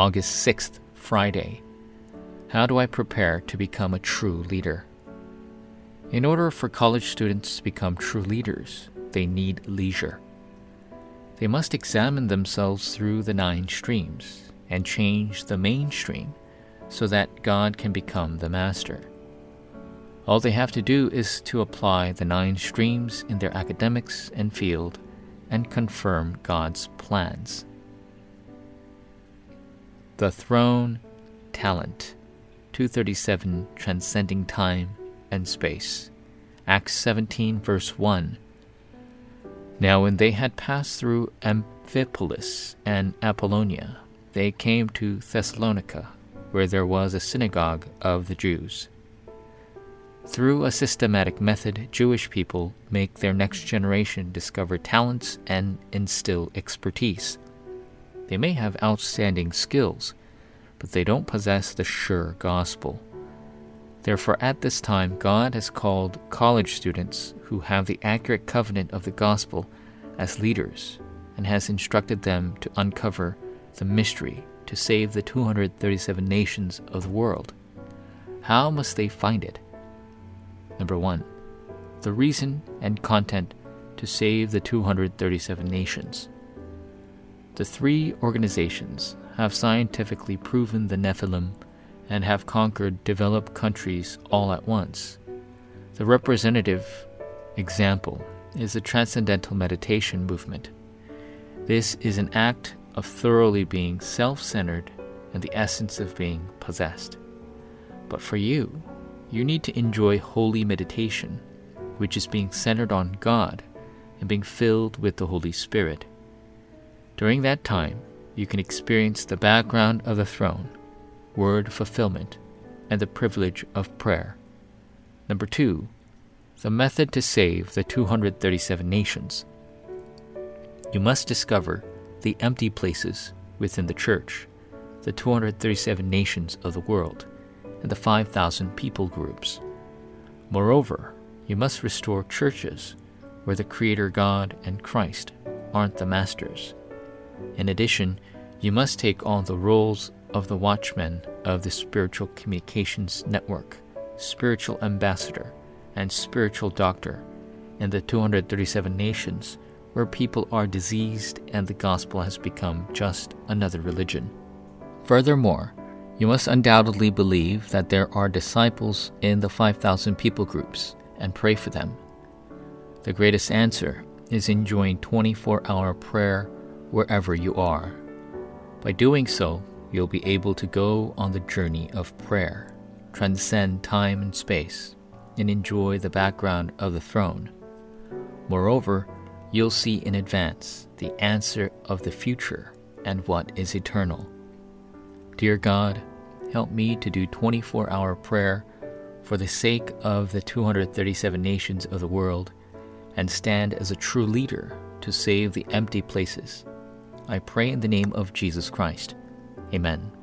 August 6th, Friday. How do I prepare to become a true leader? In order for college students to become true leaders, they need leisure. They must examine themselves through the nine streams and change the mainstream so that God can become the master. All they have to do is to apply the nine streams in their academics and field and confirm God's plans. The Throne Talent 237 Transcending Time and Space Acts 17 verse 1 Now when they had passed through Amphipolis and Apollonia they came to Thessalonica where there was a synagogue of the Jews. Through a systematic method, Jewish people make their next generation discover talents and instill expertise. They may have outstanding skills, but they don't possess the sure gospel. Therefore, at this time, God has called college students who have the accurate covenant of the gospel as leaders and has instructed them to uncover the mystery to save the 237 nations of the world. How must they find it? Number one, the reason and content to save the 237 nations. The three organizations have scientifically proven the Nephilim and have conquered developed countries all at once. The representative example is the Transcendental Meditation Movement. This is an act of thoroughly being self centered and the essence of being possessed. But for you, you need to enjoy holy meditation, which is being centered on God and being filled with the Holy Spirit. During that time, you can experience the background of the throne, word fulfillment, and the privilege of prayer. Number two, the method to save the 237 nations. You must discover the empty places within the church, the 237 nations of the world and the 5,000 people groups. Moreover, you must restore churches where the Creator God and Christ aren't the masters. In addition, you must take on the roles of the watchman of the spiritual communications network, spiritual ambassador, and spiritual doctor in the 237 nations where people are diseased and the gospel has become just another religion. Furthermore, you must undoubtedly believe that there are disciples in the 5,000 people groups and pray for them. The greatest answer is enjoying 24 hour prayer wherever you are. By doing so, you'll be able to go on the journey of prayer, transcend time and space, and enjoy the background of the throne. Moreover, you'll see in advance the answer of the future and what is eternal. Dear God, help me to do 24 hour prayer for the sake of the 237 nations of the world and stand as a true leader to save the empty places. I pray in the name of Jesus Christ. Amen.